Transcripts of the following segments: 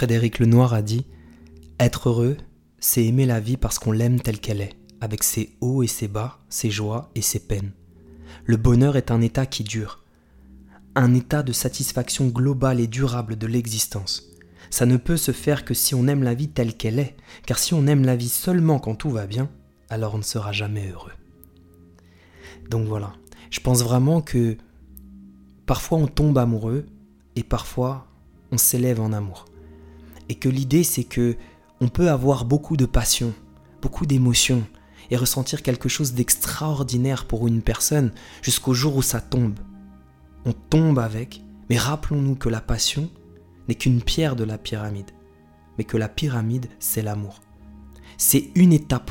Frédéric Lenoir a dit Être heureux, c'est aimer la vie parce qu'on l'aime telle qu'elle est, avec ses hauts et ses bas, ses joies et ses peines. Le bonheur est un état qui dure, un état de satisfaction globale et durable de l'existence. Ça ne peut se faire que si on aime la vie telle qu'elle est, car si on aime la vie seulement quand tout va bien, alors on ne sera jamais heureux. Donc voilà, je pense vraiment que parfois on tombe amoureux et parfois on s'élève en amour et que l'idée c'est que on peut avoir beaucoup de passion, beaucoup d'émotions et ressentir quelque chose d'extraordinaire pour une personne jusqu'au jour où ça tombe. On tombe avec, mais rappelons-nous que la passion n'est qu'une pierre de la pyramide, mais que la pyramide c'est l'amour. C'est une étape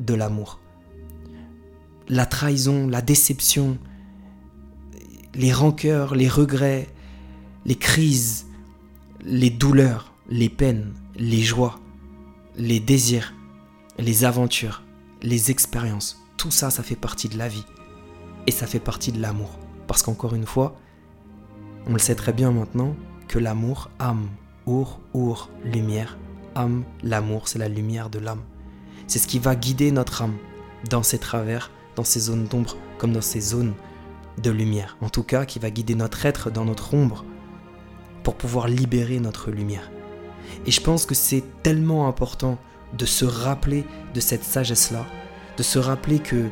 de l'amour. La trahison, la déception, les rancœurs, les regrets, les crises, les douleurs, les peines, les joies, les désirs, les aventures, les expériences, tout ça, ça fait partie de la vie. Et ça fait partie de l'amour. Parce qu'encore une fois, on le sait très bien maintenant, que l'amour, âme, our, our, lumière, âme, l'amour, c'est la lumière de l'âme. C'est ce qui va guider notre âme dans ses travers, dans ses zones d'ombre, comme dans ces zones de lumière. En tout cas, qui va guider notre être dans notre ombre, pour pouvoir libérer notre lumière. Et je pense que c'est tellement important de se rappeler de cette sagesse-là, de se rappeler que,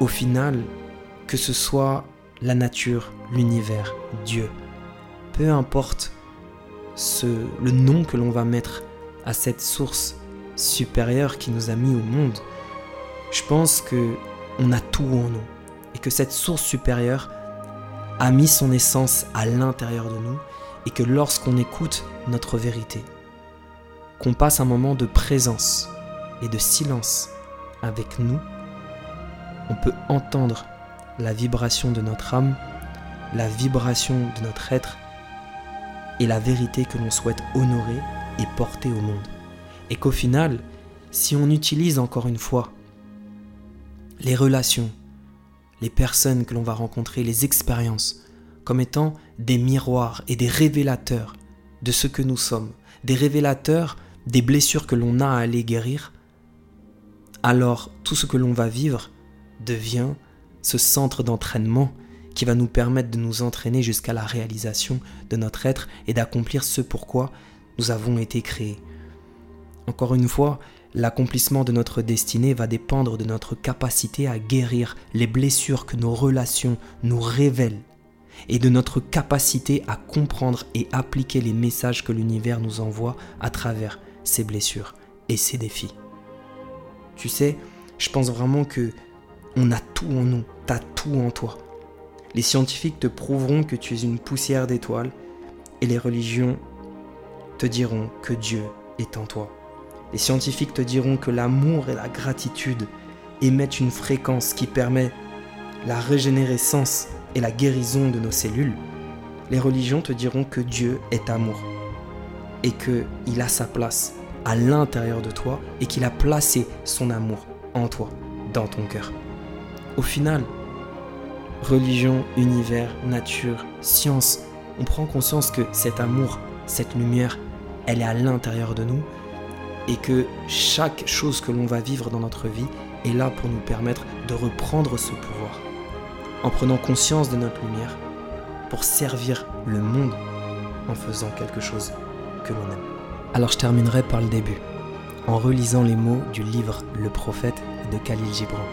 au final, que ce soit la nature, l'univers, Dieu, peu importe le nom que l'on va mettre à cette source supérieure qui nous a mis au monde, je pense que on a tout en nous et que cette source supérieure a mis son essence à l'intérieur de nous et que lorsqu'on écoute notre vérité, qu'on passe un moment de présence et de silence avec nous, on peut entendre la vibration de notre âme, la vibration de notre être et la vérité que l'on souhaite honorer et porter au monde. Et qu'au final, si on utilise encore une fois les relations, les personnes que l'on va rencontrer, les expériences, comme étant des miroirs et des révélateurs de ce que nous sommes, des révélateurs des blessures que l'on a à aller guérir, alors tout ce que l'on va vivre devient ce centre d'entraînement qui va nous permettre de nous entraîner jusqu'à la réalisation de notre être et d'accomplir ce pourquoi nous avons été créés. Encore une fois, l'accomplissement de notre destinée va dépendre de notre capacité à guérir les blessures que nos relations nous révèlent et de notre capacité à comprendre et appliquer les messages que l'univers nous envoie à travers ses blessures et ses défis. Tu sais, je pense vraiment que on a tout en nous, t'as tout en toi. Les scientifiques te prouveront que tu es une poussière d'étoiles et les religions te diront que Dieu est en toi. Les scientifiques te diront que l'amour et la gratitude émettent une fréquence qui permet la régénérescence et la guérison de nos cellules, les religions te diront que Dieu est amour et qu'il a sa place à l'intérieur de toi et qu'il a placé son amour en toi, dans ton cœur. Au final, religion, univers, nature, science, on prend conscience que cet amour, cette lumière, elle est à l'intérieur de nous et que chaque chose que l'on va vivre dans notre vie est là pour nous permettre de reprendre ce pouvoir en prenant conscience de notre lumière pour servir le monde en faisant quelque chose que l'on aime. Alors je terminerai par le début, en relisant les mots du livre Le prophète de Khalil Gibran.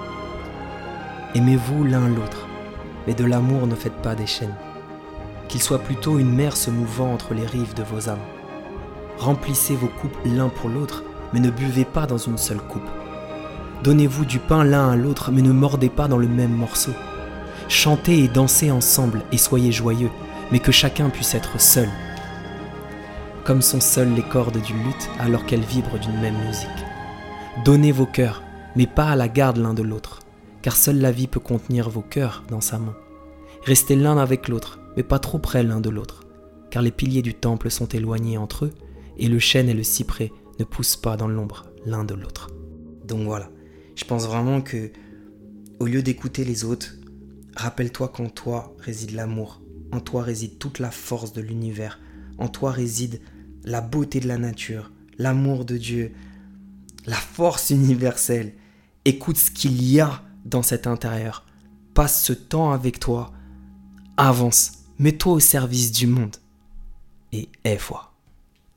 Aimez-vous l'un l'autre, mais de l'amour ne faites pas des chaînes. Qu'il soit plutôt une mer se mouvant entre les rives de vos âmes. Remplissez vos coupes l'un pour l'autre, mais ne buvez pas dans une seule coupe. Donnez-vous du pain l'un à l'autre, mais ne mordez pas dans le même morceau. Chantez et dansez ensemble et soyez joyeux, mais que chacun puisse être seul. Comme sont seules les cordes du luth alors qu'elles vibrent d'une même musique. Donnez vos cœurs, mais pas à la garde l'un de l'autre, car seule la vie peut contenir vos cœurs dans sa main. Restez l'un avec l'autre, mais pas trop près l'un de l'autre, car les piliers du temple sont éloignés entre eux, et le chêne et le cyprès ne poussent pas dans l'ombre l'un de l'autre. Donc voilà, je pense vraiment que, au lieu d'écouter les autres, Rappelle-toi qu'en toi réside l'amour, en toi réside toute la force de l'univers, en toi réside la beauté de la nature, l'amour de Dieu, la force universelle. Écoute ce qu'il y a dans cet intérieur. Passe ce temps avec toi. Avance. Mets-toi au service du monde. Et aie foi.